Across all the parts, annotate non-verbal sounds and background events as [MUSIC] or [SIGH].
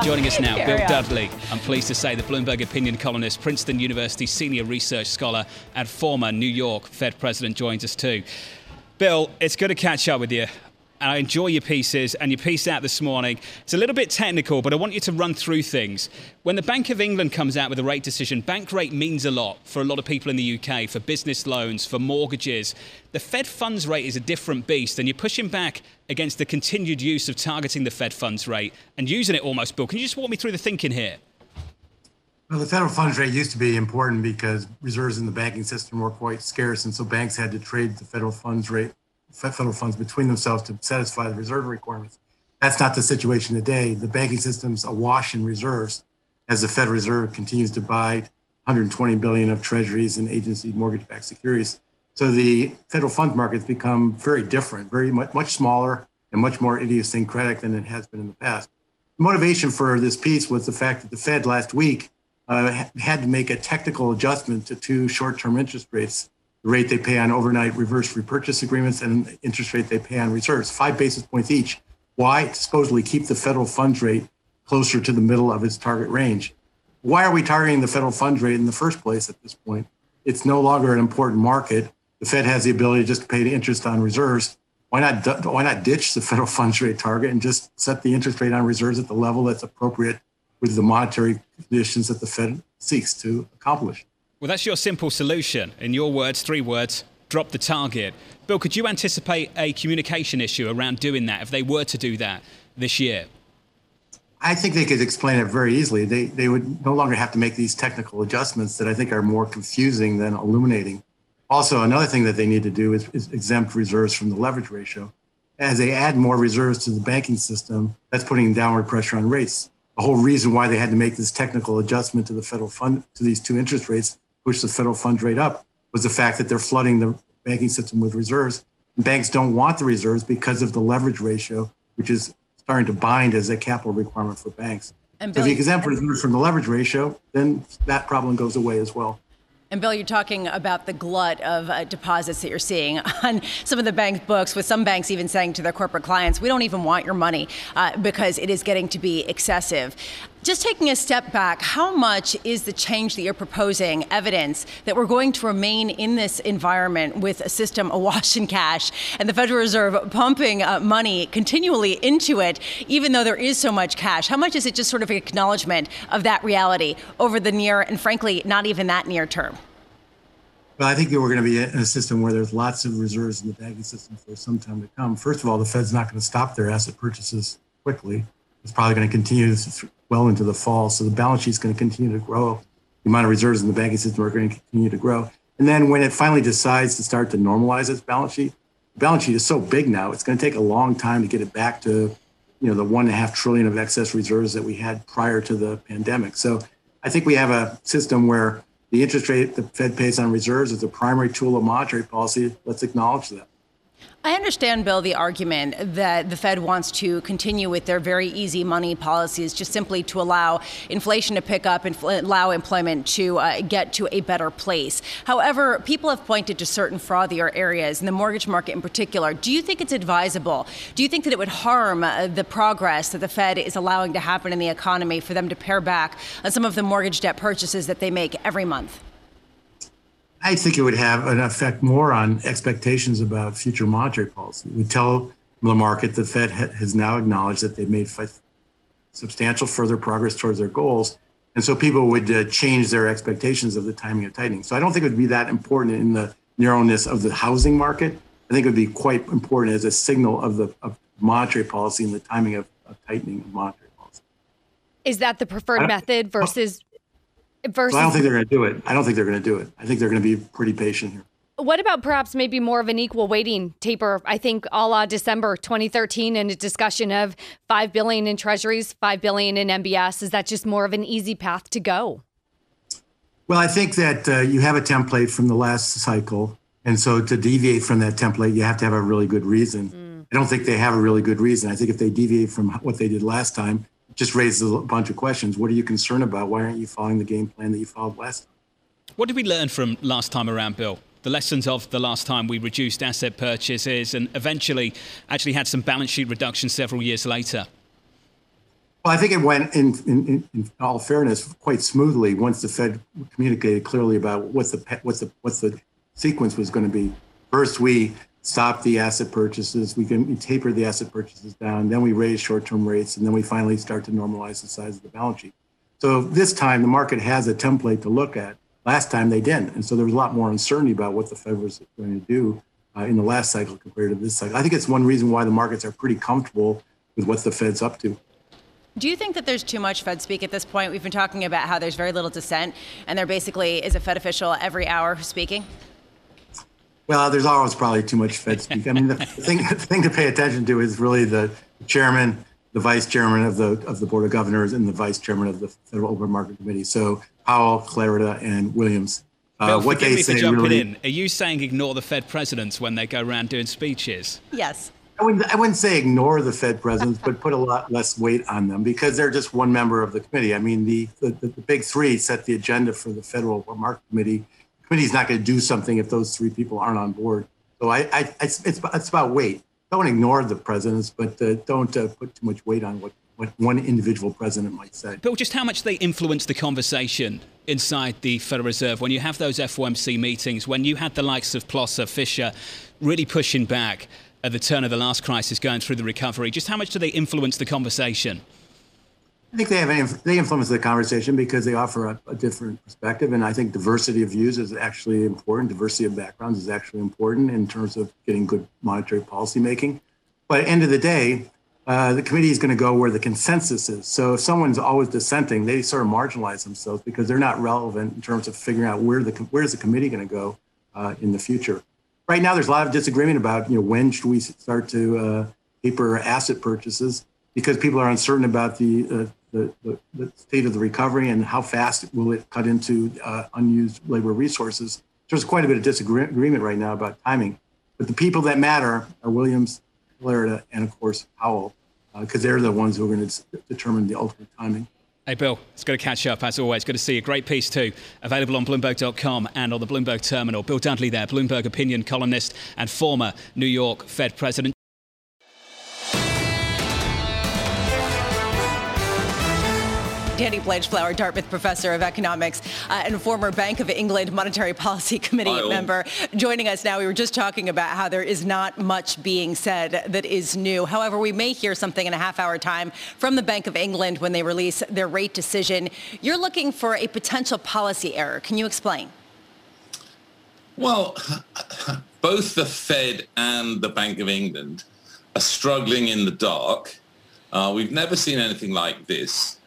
[LAUGHS] Joining us now, Bill Dudley. I'm pleased to say the Bloomberg opinion columnist, Princeton University senior research scholar, and former New York Fed president joins us too. Bill, it's good to catch up with you and I enjoy your pieces and your piece out this morning. It's a little bit technical, but I want you to run through things. When the Bank of England comes out with a rate decision, bank rate means a lot for a lot of people in the UK, for business loans, for mortgages. The Fed funds rate is a different beast, and you're pushing back against the continued use of targeting the Fed funds rate and using it almost, Bill. Can you just walk me through the thinking here? Well, the federal funds rate used to be important because reserves in the banking system were quite scarce, and so banks had to trade the federal funds rate federal funds between themselves to satisfy the reserve requirements. That's not the situation today. The banking system's awash in reserves as the Federal Reserve continues to buy 120 billion of treasuries and agency mortgage-backed securities. So the federal funds market's become very different, very much, much smaller and much more idiosyncratic than it has been in the past. The motivation for this piece was the fact that the Fed last week uh, had to make a technical adjustment to two short-term interest rates the rate they pay on overnight reverse repurchase agreements and the interest rate they pay on reserves, five basis points each. Why? Supposedly keep the federal funds rate closer to the middle of its target range. Why are we targeting the federal funds rate in the first place at this point? It's no longer an important market. The Fed has the ability just to pay the interest on reserves. Why not, why not ditch the [LAUGHS] federal funds rate target and just set the interest rate on reserves at the level that's appropriate with the monetary conditions that the Fed seeks to accomplish? Well, that's your simple solution. In your words, three words drop the target. Bill, could you anticipate a communication issue around doing that if they were to do that this year? I think they could explain it very easily. They, they would no longer have to make these technical adjustments that I think are more confusing than illuminating. Also, another thing that they need to do is, is exempt reserves from the leverage ratio. As they add more reserves to the banking system, that's putting downward pressure on rates. The whole reason why they had to make this technical adjustment to the federal fund to these two interest rates push the federal funds rate up was the fact that they're flooding the banking system with reserves. And banks don't want the reserves because of the leverage ratio, which is starting to bind as a capital requirement for banks. And so if you exempt reserves from the leverage ratio, then that problem goes away as well. And Bill, you're talking about the glut of uh, deposits that you're seeing [LAUGHS] on some of the bank books, with some banks even saying to their corporate clients, we don't even want your money uh, because it is getting to be excessive. Just taking a step back, how much is the change that you're proposing evidence that we're going to remain in this environment with a system awash in cash and the Federal Reserve pumping uh, money continually into it, even though there is so much cash? How much is it just sort of acknowledgement of that reality over the near and frankly, not even that near term? Well, I think that we're going to be in a system where there's lots of reserves in the banking system for some time to come. First of all, the Fed's not going to stop their asset purchases quickly. It's probably going to continue well into the fall. So the balance sheet is going to continue to grow. The amount of reserves in the banking system are going to continue to grow. And then when it finally decides to start to normalize its balance sheet, the balance sheet is so big now, it's going to take a long time to get it back to, you know, the one and a half trillion of excess reserves that we had prior to the pandemic. So I think we have a system where the interest rate the Fed pays on reserves is the primary tool of monetary policy. Let's acknowledge that. I understand, Bill, the argument that the Fed wants to continue with their very easy money policies just simply to allow inflation to pick up and allow employment to uh, get to a better place. However, people have pointed to certain frothier areas, in the mortgage market in particular. Do you think it's advisable? Do you think that it would harm uh, the progress that the Fed is allowing to happen in the economy for them to pare back on some of the mortgage debt purchases that they make every month? I think it would have an effect more on expectations about future monetary policy. We tell the market the Fed has now acknowledged that they've made substantial further progress towards their goals. And so people would uh, change their expectations of the timing of tightening. So I don't think it would be that important in the narrowness of the housing market. I think it would be quite important as a signal of the of monetary policy and the timing of, of tightening of monetary policy. Is that the preferred method versus Versus, well, I don't think they're going to do it. I don't think they're going to do it. I think they're going to be pretty patient here. What about perhaps maybe more of an equal weighting taper? I think a la December 2013 and a discussion of 5 billion in treasuries, 5 billion in MBS. Is that just more of an easy path to go? Well, I think that uh, you have a template from the last cycle. And so to deviate from that template, you have to have a really good reason. Mm. I don't think they have a really good reason. I think if they deviate from what they did last time, just raises a bunch of questions. What are you concerned about? Why aren't you following the game plan that you followed last time? What did we learn from last time around, Bill? The lessons of the last time we reduced asset purchases and eventually actually had some balance sheet reduction several years later. Well, I think it went, in, in, in, all fairness, quite smoothly once the Fed communicated clearly about what the what the what the sequence was going to be. First, we stopped the asset purchases. We can taper the asset purchases down. Then we raise short-term rates, and then we finally start to normalize the size of the balance sheet. So this time, the market has a template to look at. Last time they didn't, and so there was a lot more uncertainty about what the Fed was going to do uh, in the last cycle compared to this cycle. I think it's one reason why the markets are pretty comfortable with what the Fed's up to. Do you think that there's too much Fed speak at this point? We've been talking about how there's very little dissent, and there basically is a Fed official every hour speaking. Well, there's always probably too much Fed speak. I mean, the [LAUGHS] thing, the thing to pay attention to is really the chairman, the vice chairman of the of the board of governors, and the vice chairman of the Federal Open Market Committee. So Powell, Clarida, and Williams. Uh, Bill, what they me say for jumping really, in. Are you saying ignore the Fed presidents when they go around doing speeches? Yes. I wouldn't, I wouldn't say ignore the Fed presidents, but put a lot less weight on them because they're just one member of the committee. I mean, the, the, the big three set the agenda for the Federal Market Committee. The committee is not going to do something if those three people aren't on board. So I, I it's, it's, it's about weight. Don't ignore the presidents, but uh, don't uh, put too much weight on what, what one individual president might say. Bill, just how much they influence the conversation inside the Federal Reserve when you have those FOMC meetings, when you had the likes of Plosser, Fisher really pushing back at the turn of the last crisis going through the recovery. Just how much do they influence the conversation? I think they have they influence the conversation because they offer a, a, different perspective, and I think diversity of views is actually important. Diversity of backgrounds is actually important in terms of getting good monetary policy making. But at the end of the day, uh, the committee is going to go where the consensus is. So if someone's always dissenting, they sort of marginalize themselves because they're not relevant in terms of figuring out where the where's the committee going to go uh, in the future right now there's a lot of disagreement about you know when should we start to uh, taper asset purchases because people are uncertain about the, uh, the, the, the, state of the recovery and how fast will it cut into uh, unused labor resources. There's quite a bit of disagreement right now about timing, but the people that matter are Williams, Clarida, and of course Powell, because uh, they're the ones who are going to determine the ultimate timing. Hey, Bill, it's good to catch up as always. Good to see you. Great piece, too. Available on Bloomberg.com and on the Bloomberg Terminal. Bill Dudley there, Bloomberg opinion columnist and former New York Fed president. Danny Blanchflower, Dartmouth professor of economics uh, and former Bank of England Monetary Policy [LAUGHS] Committee member, joining us now. We were just talking about how there is not much being said that is new. However, we may hear something in a half hour time from the Bank of England when they release their rate decision. You're looking for a potential policy error. Can you explain? Well, [LAUGHS] both the Fed and the Bank of England are struggling in the dark. Uh, we've never seen anything like this.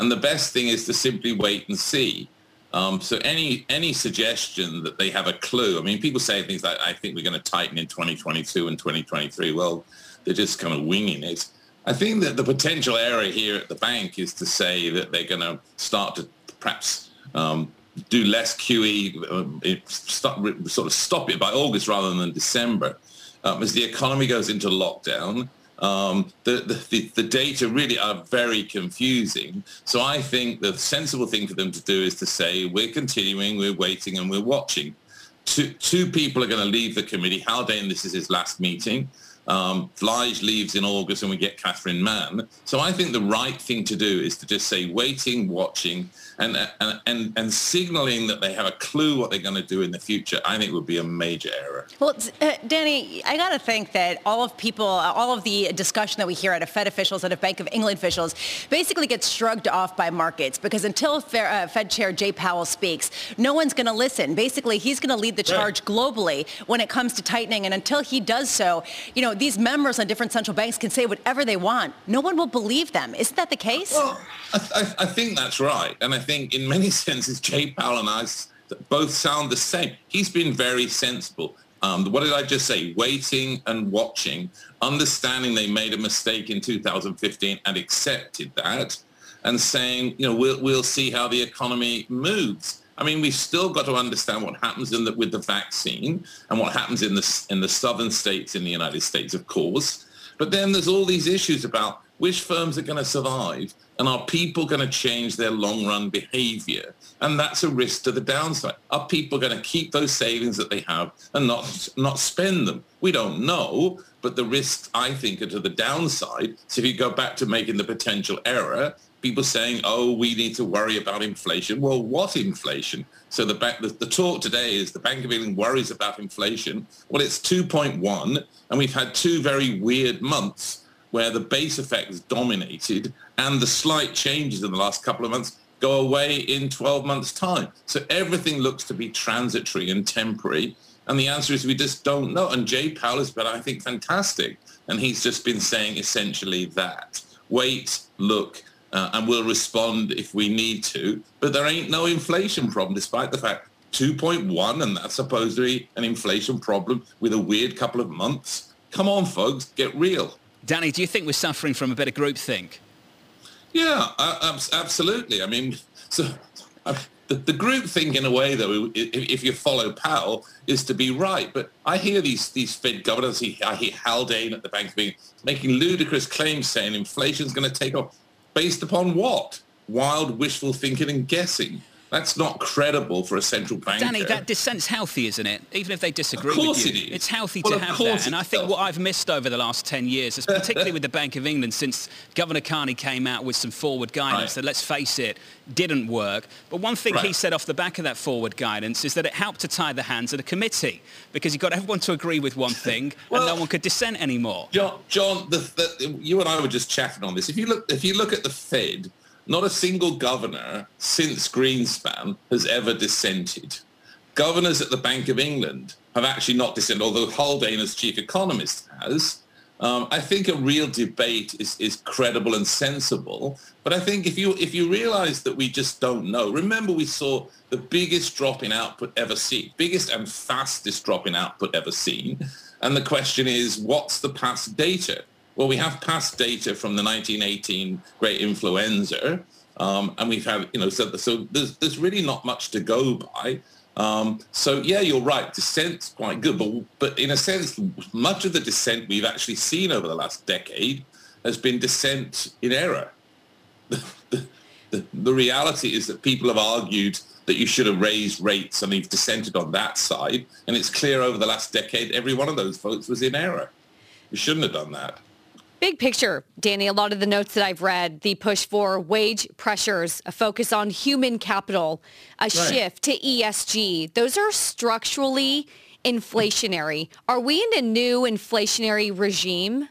And the best thing is to simply wait and see. Um, so any any suggestion that they have a clue, I mean, people say things like, I think we're going to tighten in 2022 and 2023. Well, they're just kind of winging it. I think that the potential error here at the bank is to say that they're going to start to perhaps um, do less QE, uh, stop, sort of stop it by August rather than December. Um, as the economy goes into lockdown, um, the, the, the data really are very confusing. So I think the sensible thing for them to do is to say, we're continuing, we're waiting, and we're watching. Two, two people are going to leave the committee. Haldane, this is his last meeting. Um, leaves in August and we get Catherine Mann. So I think the right thing to do is to just say waiting, watching, and and and, and signaling that they have a clue what they're going to do in the future. I think would be a major error. Well, uh, Danny, I got to think that all of people, uh, all of the discussion that we hear out of Fed officials, out of Bank of England officials, basically gets shrugged off by markets because until uh, Fed Chair Jay Powell speaks, no one's going to listen. Basically, he's going to lead the charge right. globally when it comes to tightening, and until he does so, you know these members on different central banks can say whatever they want. No one will believe them. Isn't that the case? Well, I, th- I think that's right. And I think in many [LAUGHS] senses, Jay Powell and I both sound the same. He's been very sensible. Um, what did I just say? Waiting and watching, understanding they made a mistake in 2015 and accepted that, and saying, you know, we'll, we'll see how the economy moves. I mean, we've still got to understand what happens in the, with the vaccine and what happens in the, in the southern states in the United States, of course. But then there's all these issues about which firms are going to survive and are people going to change their long run behavior? And that's a risk to the downside. Are people going to keep those savings that they have and not, not spend them? We don't know, but the risks, I think, are to the downside. So if you go back to making the potential error, people saying, oh, we need to worry about inflation. Well, what inflation? So the, the, the, talk today is the Bank of England worries about inflation. Well, it's 2.1, and we've had two very weird months where the base effects dominated and the slight changes in the last couple of months go away in 12 months' time. So everything looks to be transitory and temporary. And the answer is we just don't know. And Jay Powell has been, I think, fantastic. And he's just been saying essentially that. Wait, look, uh, and we'll respond if we need to. But there ain't no inflation problem, despite the fact 2.1, and that's supposed to be an inflation problem with a weird couple of months. Come on, folks, get real. Danny, do you think we're suffering from a bit of groupthink? Yeah, uh, absolutely. I mean, [LAUGHS] so uh, the, the group think in a way, though, if, if, you follow Powell, is to be right. But I hear these these Fed governors, I hear Haldane at the Bank of England making ludicrous claims saying inflation's going to take off. Based upon what? Wild wishful thinking and guessing. That's not credible for a central bank. Danny, that dissent's healthy, isn't it? Even if they disagree with you. It is. It's healthy well, to have that. And I think what I've missed over the last 10 years is particularly with the Bank of England since Governor Carney came out with some forward guidance right. that, let's face it, didn't work. But one thing right. he said off the back of that forward guidance is that it helped to tie the hands of the committee because you got everyone to agree with one thing [LAUGHS] well, and no one could dissent anymore. John, John the, the, you and I were just chatting on this. If you look, if you look at the Fed, not a single governor since Greenspan has ever dissented. Governors at the Bank of England have actually not dissented, although Haldane as chief economist has. Um, I think a real debate is, is credible and sensible. But I think if you if you realize that we just don't know, remember we saw the biggest drop in output ever seen, biggest and fastest drop in output ever seen. And the question is, what's the past data? Well, we have past data from the 1918 great influenza, um, and we've had, you know, so, so there's, there's really not much to go by. Um, so yeah, you're right. Dissent's quite good, but but in a sense, much of the dissent we've actually seen over the last decade has been dissent in error. [LAUGHS] The, the, the reality is that people have argued that you should have raised rates and they've dissented on that side. And it's clear over the last decade, every one of those votes was in error. You shouldn't have done that. Big picture, Danny, a lot of the notes that I've read, the push for wage pressures, a focus on human capital, a right. shift to ESG, those are structurally inflationary. Are we in a new inflationary regime?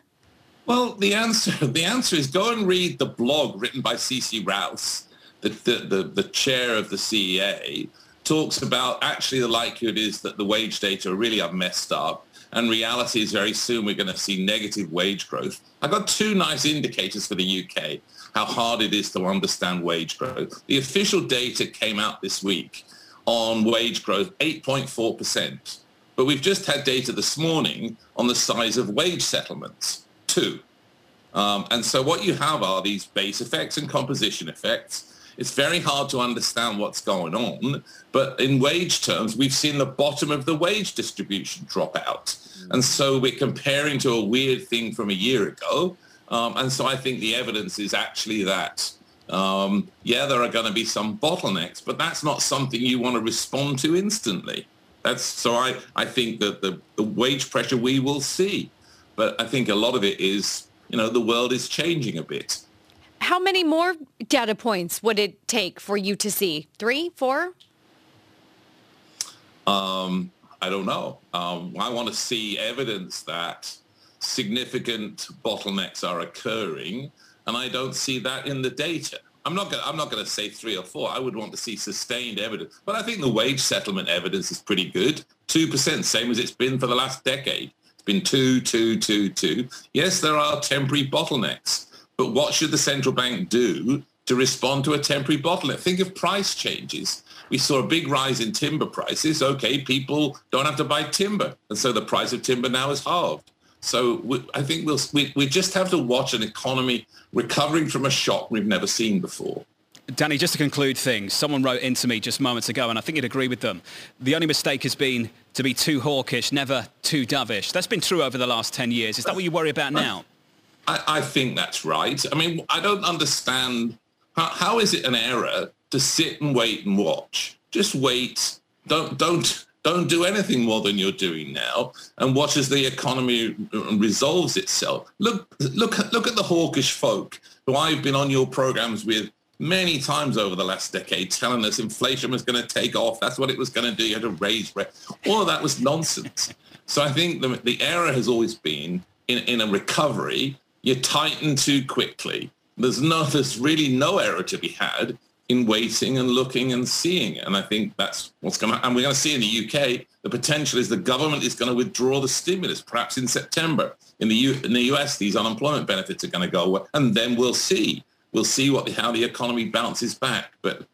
Well, the answer [LAUGHS] the answer is go and read the blog written by CC Rouse, the, the, the, the chair of the CEA, talks about actually the likelihood is that the wage data really are messed up and reality is very soon we're going to see negative wage growth. I've got two nice indicators for the UK, how hard it is to understand wage growth. The official data came out this week on wage growth, 8.4%. But we've just had data this morning on the size of wage settlements, two. Um, and so what you have are these base effects and composition effects it's very hard to understand what's going on. But in wage terms, we've seen the bottom of the wage distribution drop out. Mm. And so we're comparing to a weird thing from a year ago. Um, and so I think the evidence is actually that, um, yeah, there are going to be some bottlenecks, but that's not something you want to respond to instantly. That's so I, I think that the, the wage pressure we will see. But I think a lot of it is, you know, the world is changing a bit. How many more data points would it take for you to see? Three, four? Um, I don't know. Um, I want to see evidence that significant bottlenecks are occurring, and I don't see that in the data. I'm not going. I'm not going to say three or four. I would want to see sustained evidence, but I think the wage settlement evidence is pretty good. Two percent, same as it's been for the last decade. It's been two, two, two, two. Yes, there are temporary bottlenecks, but what should the central bank do to respond to a temporary bottleneck? Think of price changes. We saw a big rise in timber prices. Okay, people don't have to buy timber. And so the price of timber now is halved. So we, I think we'll, we, we just have to watch an economy recovering from a shock we've never seen before. Danny, just to conclude things, someone wrote into me just moments ago, and I think you'd agree with them. The only mistake has been to be too hawkish, never too dovish. That's been true over the last 10 years. Is that what you worry about now? I, I think that's right. I mean, I don't understand. How, how is it an error to sit and wait and watch? Just wait. Don't, don't, don't do anything more than you're doing now and watch as the economy resolves itself. Look, look, look at the hawkish folk who I've been on your programs with many times over the last decade telling us inflation was going to take off. That's what it was going to do. You had to raise rent. All of that was nonsense. So I think the, the error has always been in, in a recovery, you tighten too quickly. There's no, there's really no error to be had in waiting and looking and seeing. And I think that's what's going to, and we're going to see in the UK, the potential is the government is going to withdraw the stimulus, perhaps in September. In the, U, in the US, these unemployment benefits are going to go away. And then we'll see we'll see what how the economy bounces back. But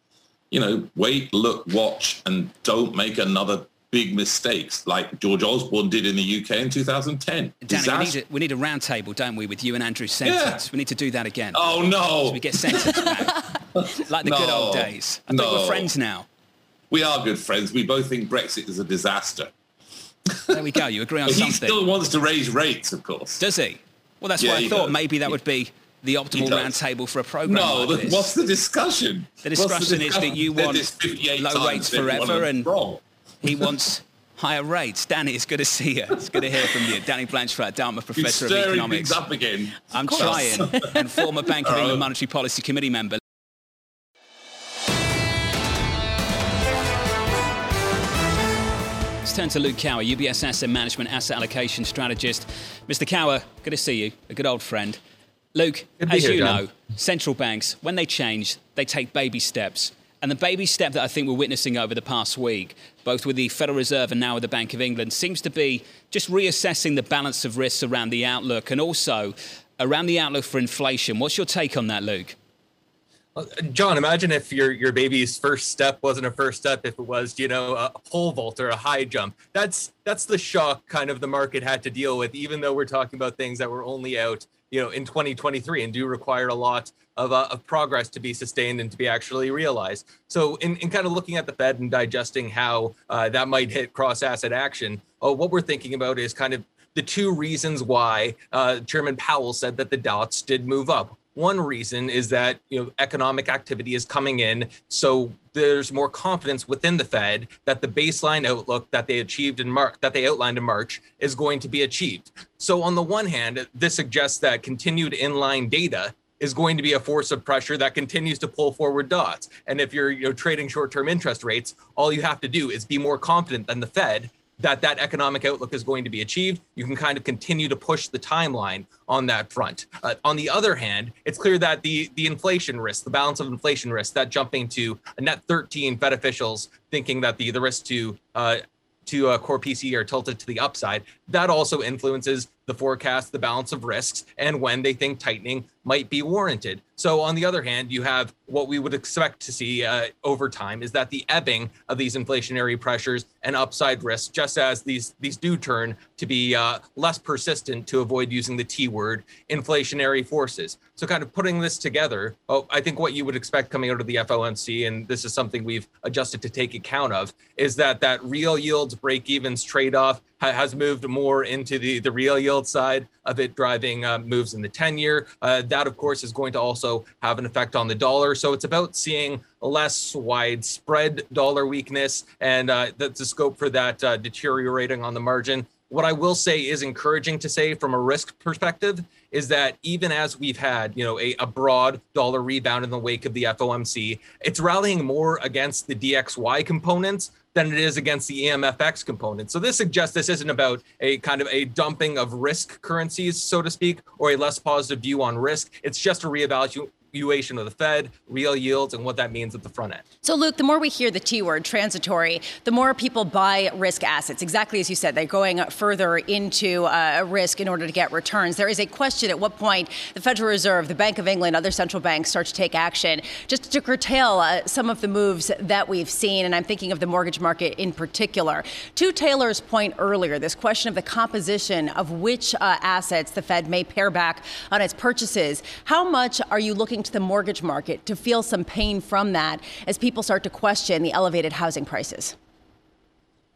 you know, wait, look, watch, and don't make another big mistakes like George Osborne did in the UK in 2010. Danny, we need, a, we need a round table, don't we, with you and Andrew Sentance? Yeah. We need to do that again. Oh no! So we get sentenced back, [LAUGHS] like the no. good old days. I no. think we're friends now. We are good friends. We both think Brexit is a disaster. There we go. You agree on [LAUGHS] he something. He still wants to raise rates, of course. Does he? Well, that's yeah, what I thought. Does. Maybe that would be the optimal roundtable for a program. No, like the, what's the discussion? The discussion, the discussion is that you want low rates forever, and wrong. He wants higher rates. Danny, it's good to see you. It's good to hear from you. Danny Blanchflower, Dartmouth Professor of Economics. up again. I'm trying, [LAUGHS] and former Bank of England um, Monetary Policy Committee member. Let's turn to Luke Kawa, UBS Asset Management Asset Allocation Strategist. Mr. Kawa, good to see you, a good old friend. Luke, as here, you know, central banks, when they change, they take baby steps. And the baby step that I think we're witnessing over the past week, both with the Federal Reserve and now with the Bank of England, seems to be just reassessing the balance of risks around the outlook and also around the outlook for inflation. What's your take on that, Luke? John, imagine if your your baby's first step wasn't a first step, if it was, you know, a pole vault or a high jump. That's that's the shock kind of the market had to deal with, even though we're talking about things that were only out you know in 2023 and do require a lot of, uh, of progress to be sustained and to be actually realized. So in, in kind of looking at the fed and digesting how uh, that might hit cross asset action uh, what we're thinking about is kind of the two reasons why uh, chairman powell said that the dots did move up one reason is that you know economic activity is coming in, so there's more confidence within the Fed that the baseline outlook that they achieved in March, that they outlined in March, is going to be achieved. So on the one hand, this suggests that continued inline data is going to be a force of pressure that continues to pull forward dots. And if you're, you're trading short-term interest rates, all you have to do is be more confident than the Fed that that economic outlook is going to be achieved, you can kind of continue to push the timeline on that front. Uh, on the other hand, it's clear that the the inflation risk, the balance of inflation risk, that jumping to a net 13 Fed officials thinking that the the risk to uh, to a core PCE are tilted to the upside, that also influences the forecast, the balance of risks, and when they think tightening might be warranted. So, on the other hand, you have what we would expect to see uh, over time is that the ebbing of these inflationary pressures and upside risks, just as these these do turn to be uh, less persistent to avoid using the T word, inflationary forces. So, kind of putting this together, oh, I think what you would expect coming out of the FOMC, and this is something we've adjusted to take account of, is that that real yields break evens trade off has moved more into the, the real yield side of it, driving uh, moves in the 10 year. That, of course, is going to also have an effect on the dollar. So it's about seeing less widespread dollar weakness and uh, that's the scope for that uh, deteriorating on the margin. What I will say is encouraging to say from a risk perspective is that even as we've had, you know, a, a, broad dollar rebound in the wake of the FOMC, it's rallying more against the DXY components than it is against the EMFX component. So this suggests this isn't about a kind of a dumping of risk currencies, so to speak, or a less positive view on risk. It's just a reevaluation evaluation of the Fed, real yields, and what that means at the front end. So, Luke, the more we hear the T word, transitory, the more people buy risk assets. Exactly as you said, they're going further into uh, risk in order to get returns. There is a question at what point the Federal Reserve, the Bank of England, other central banks start to take action just to curtail uh, some of the moves that we've seen. And I'm thinking of the mortgage market in particular. To Taylor's point earlier, this question of the composition of which uh, assets the Fed may pare back on its purchases, how much are you looking the mortgage market to feel some pain from that as people start to question the elevated housing prices?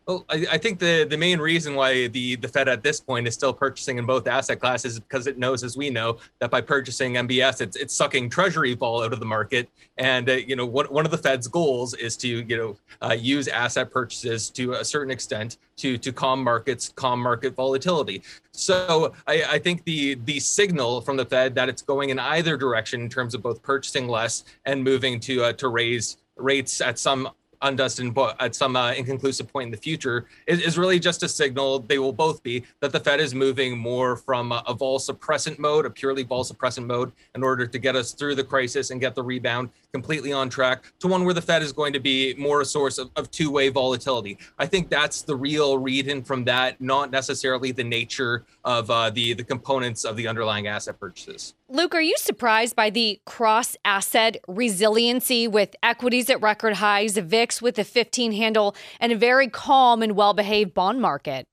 Well, I, I, think the, the main reason why the, the Fed at this point is still purchasing in both asset classes is because it knows, as we know, that by purchasing MBS, it's, it's sucking Treasury vol out of the market. And uh, you know, one, one of the Fed's goals is to you know uh, use asset purchases to a certain extent to to calm markets, calm market volatility. So I, I think the the signal from the Fed that it's going in either direction in terms of both purchasing less and moving to uh, to raise rates at some undusted at some uh, inconclusive point in the future is, is, really just a signal they will both be that the fed is moving more from a vol suppressant mode a purely vol suppressant mode in order to get us through the crisis and get the rebound completely on track to one where the fed is going to be more a source of, of two-way volatility i think that's the real read in from that not necessarily the nature of uh, the the components of the underlying asset purchases Luke, are you surprised by the cross asset resiliency with equities at record highs, VIX with a 15 handle, and a very calm and well behaved bond market?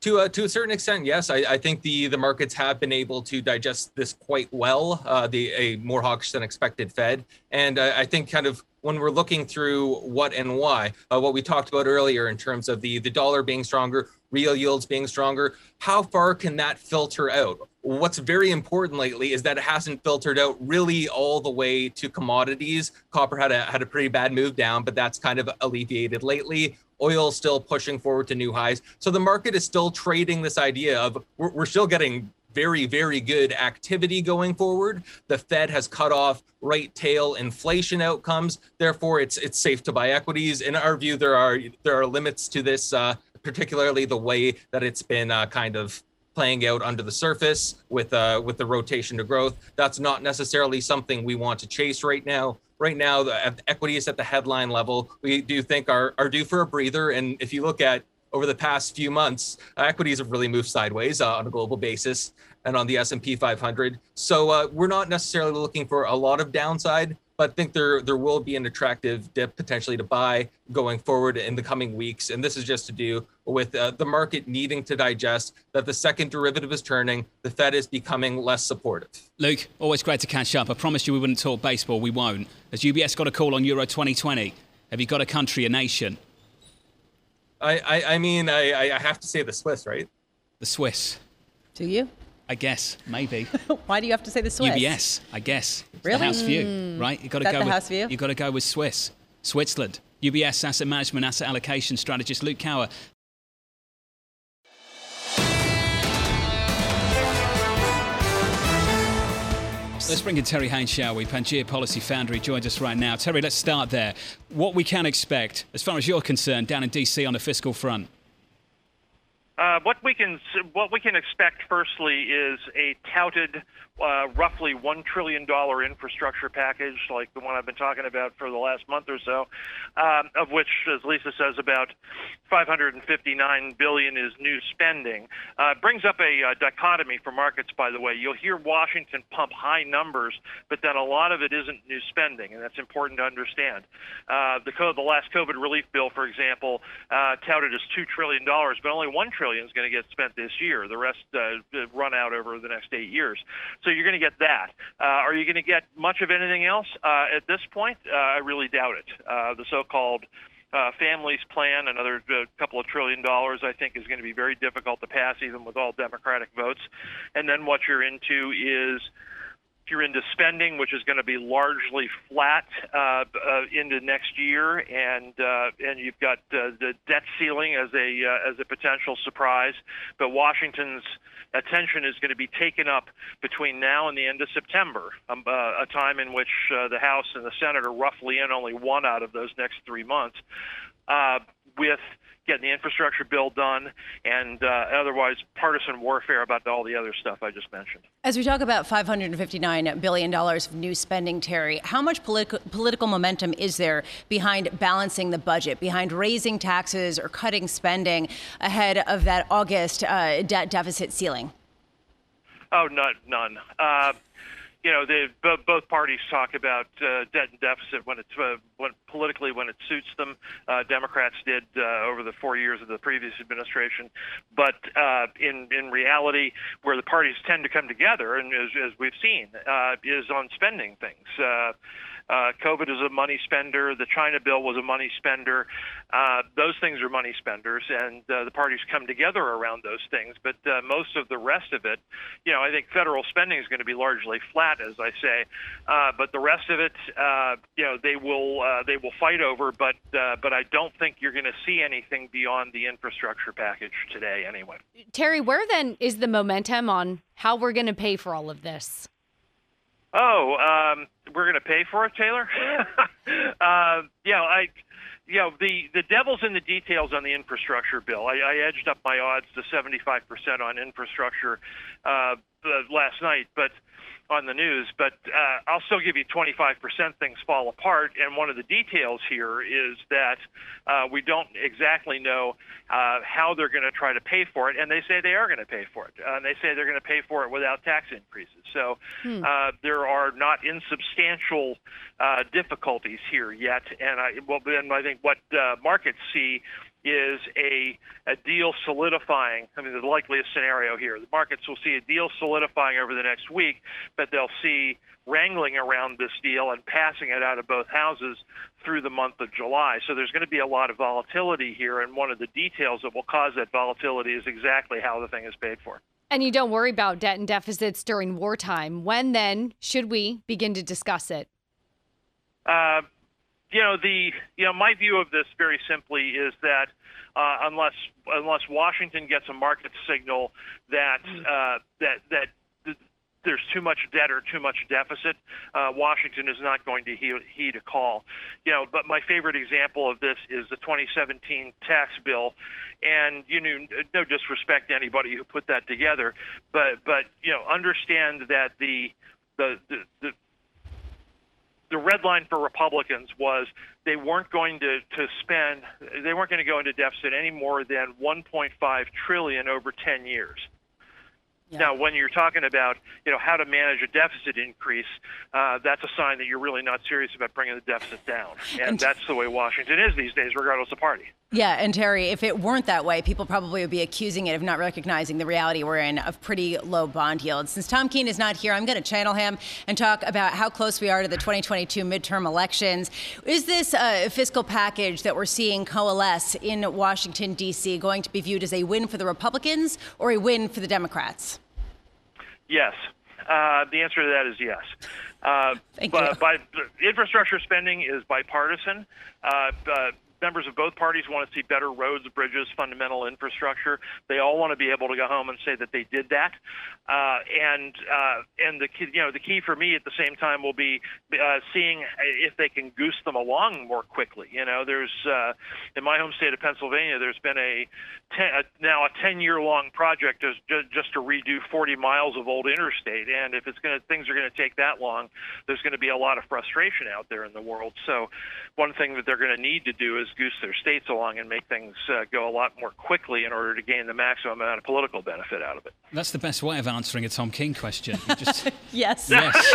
Uh, to a, to a certain extent, yes. I, I, think the the markets have been able to digest this quite well. Uh, the a more hawkish than expected Fed, and uh, I think kind of when we're looking through what and why, uh, what we talked about earlier in terms of the the dollar being stronger, real yields being stronger, how far can that filter out? What's very important lately is that it hasn't filtered out really all the way to commodities. Copper had a had a pretty bad move down, but that's kind of alleviated lately. Oil still pushing forward to new highs. So the market is still trading this idea of we're, we're still getting very, very good activity going forward. The Fed has cut off right tail inflation outcomes. Therefore, it's it's safe to buy equities. In our view, there are there are limits to this, uh, particularly the way that it's been uh, kind of playing out under the surface with uh, with the rotation to growth. That's not necessarily something we want to chase right now. Right now, the equities at the headline level, we do think are are due for a breather. And if you look at over the past few months, equities have really moved sideways uh, on a global basis and on the S&P 500. So uh, we're not necessarily looking for a lot of downside, but think there there will be an attractive dip potentially to buy going forward in the coming weeks. And this is just to do with uh, the market needing to digest that the second derivative is turning, the Fed is becoming less supportive. Luke, always great to catch up. I promised you we wouldn't talk baseball. We won't. Has UBS got a call on Euro 2020? Have you got a country, a nation? I, I, I mean, I, I have to say the Swiss, right? The Swiss. Do you? I guess, maybe. [LAUGHS] Why do you have to say the Swiss? UBS, I guess. It's really? The house view, mm. right? You got to go. The with, house view. You got to go with Swiss, Switzerland. UBS asset management, asset allocation strategist Luke Kawa. Let's bring in Terry Haines, shall we? Pangaea Policy Founder. He joins us right now. Terry, let's start there. What we can expect, as far as you're concerned, down in DC on the fiscal front. Uh, what we can what we can expect firstly is a touted uh, roughly $1 trillion infrastructure package, like the one I've been talking about for the last month or so, um, of which, as Lisa says, about 559 billion is new spending. Uh, brings up a uh, dichotomy for markets, by the way. You'll hear Washington pump high numbers, but then a lot of it isn't new spending, and that's important to understand. Uh, the, co- the last COVID relief bill, for example, uh, touted as $2 trillion, but only 1 trillion is going to get spent this year. The rest uh, run out over the next eight years. So so you're going to get that. Uh, are you going to get much of anything else uh, at this point? Uh, I really doubt it. Uh, the so-called uh, families plan, another uh, couple of trillion dollars, I think is going to be very difficult to pass, even with all Democratic votes. And then what you're into is you're into spending, which is going to be largely flat uh, uh, into next year, and uh, and you've got uh, the debt ceiling as a uh, as a potential surprise. But Washington's attention is going to be taken up between now and the end of September, um, uh, a time in which the House and the Senate are roughly in only one out of those next three months, with getting the infrastructure bill done, and uh, otherwise partisan warfare about all the other stuff I just mentioned. As we talk about $559 billion of new spending, Terry, how much politi- political momentum is there behind balancing the budget, behind raising taxes or cutting spending ahead of that August uh, debt deficit ceiling? Oh, none. none. Uh, you know, they, both, parties talk about uh, debt and deficit when it's uh, when politically when it suits them. Uh, Democrats did uh, over the four years of the previous administration, but uh, in in reality, where the parties tend to come together, and as, as we've seen, uh, is on spending things. Uh, COVID is a money spender. The China bill was a money spender. Uh, those things are money spenders, and uh, the parties come together around those things. But uh, most of the rest of it, you know, I think federal spending is going to be largely flat, as I say. Uh, but the rest of it, uh, you know, they will uh, they will fight over. But uh, but I don't think you're going to see anything beyond the infrastructure package today, anyway. Terry, where then is the momentum on how we're going to pay for all of this? Oh, um, we're going to pay for it, Taylor. [LAUGHS] uh, yeah, I, you know, the the devil's in the details on the infrastructure bill. I, I edged up my odds to 75% on infrastructure uh, last night, but on the news, but uh, I'll still give you 25% things fall apart. And one of the details here is that uh, we don't exactly know uh, how they're going to try to pay for it. And they say they are going to pay for it. Uh, and they say they're going to pay for it without tax increases. So hmm. Uh, there are not insubstantial uh, difficulties here yet. And I, well, then I think what markets see is a, a deal solidifying. I mean, the likeliest scenario here. The markets will see a deal solidifying over the next week, but they'll see wrangling around this deal and passing it out of both houses through the month of July. So there's going to be a lot of volatility here, and one of the details that will cause that volatility is exactly how the thing is paid for. And you don't worry about debt and deficits during wartime. When then should we begin to discuss it? Uh, you know the you know my view of this very simply is that uh, unless unless Washington gets a market signal that uh, that that there's too much debt or too much deficit, uh, Washington is not going to heed, heed a call. You know, but my favorite example of this is the 2017 tax bill, and you know, no disrespect to anybody who put that together, but but you know, understand that the the the, the the red line for Republicans was they weren't going to, to spend, they weren't going to go into deficit any more than 1.5 trillion over 10 years. Yeah. Now, when you're talking about you know how to manage a deficit increase, uh, that's a sign that you're really not serious about bringing the deficit down, and, and that's the way Washington is these days, regardless of party. Yeah, and Terry, if it weren't that way, people probably would be accusing it of not recognizing the reality we're in of pretty low bond yields. Since Tom Keene is not here, I'm going to channel him and talk about how close we are to the 2022 midterm elections. Is this uh, fiscal package that we're seeing coalesce in Washington, D.C., going to be viewed as a win for the Republicans or a win for the Democrats? Yes. Uh, the answer to that is yes. Uh, [LAUGHS] Thank you. By, infrastructure spending is bipartisan. Uh, members of both parties want to see better roads, bridges, fundamental infrastructure. They all want to be able to go home and say that they did that. Uh, and uh, and the key, you know the key for me at the same time will be uh, seeing if they can goose them along more quickly. You know, there's uh, in my home state of Pennsylvania, there's been a, ten, a now a 10 year long project just just to redo 40 miles of old interstate. And if it's going to things are going to take that long, there's going to be a lot of frustration out there in the world. So one thing that they're going to need to do is goose their states along and make things uh, go a lot more quickly in order to gain the maximum amount of political benefit out of it. That's the best way of answering a Tom Keene question. Just, [LAUGHS] yes. [LAUGHS] Yes.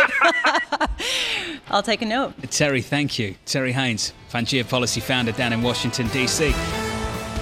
[LAUGHS] I'll take a note. Terry, thank you. Terry Haines, Pangaea Policy Founder down in Washington, D.C.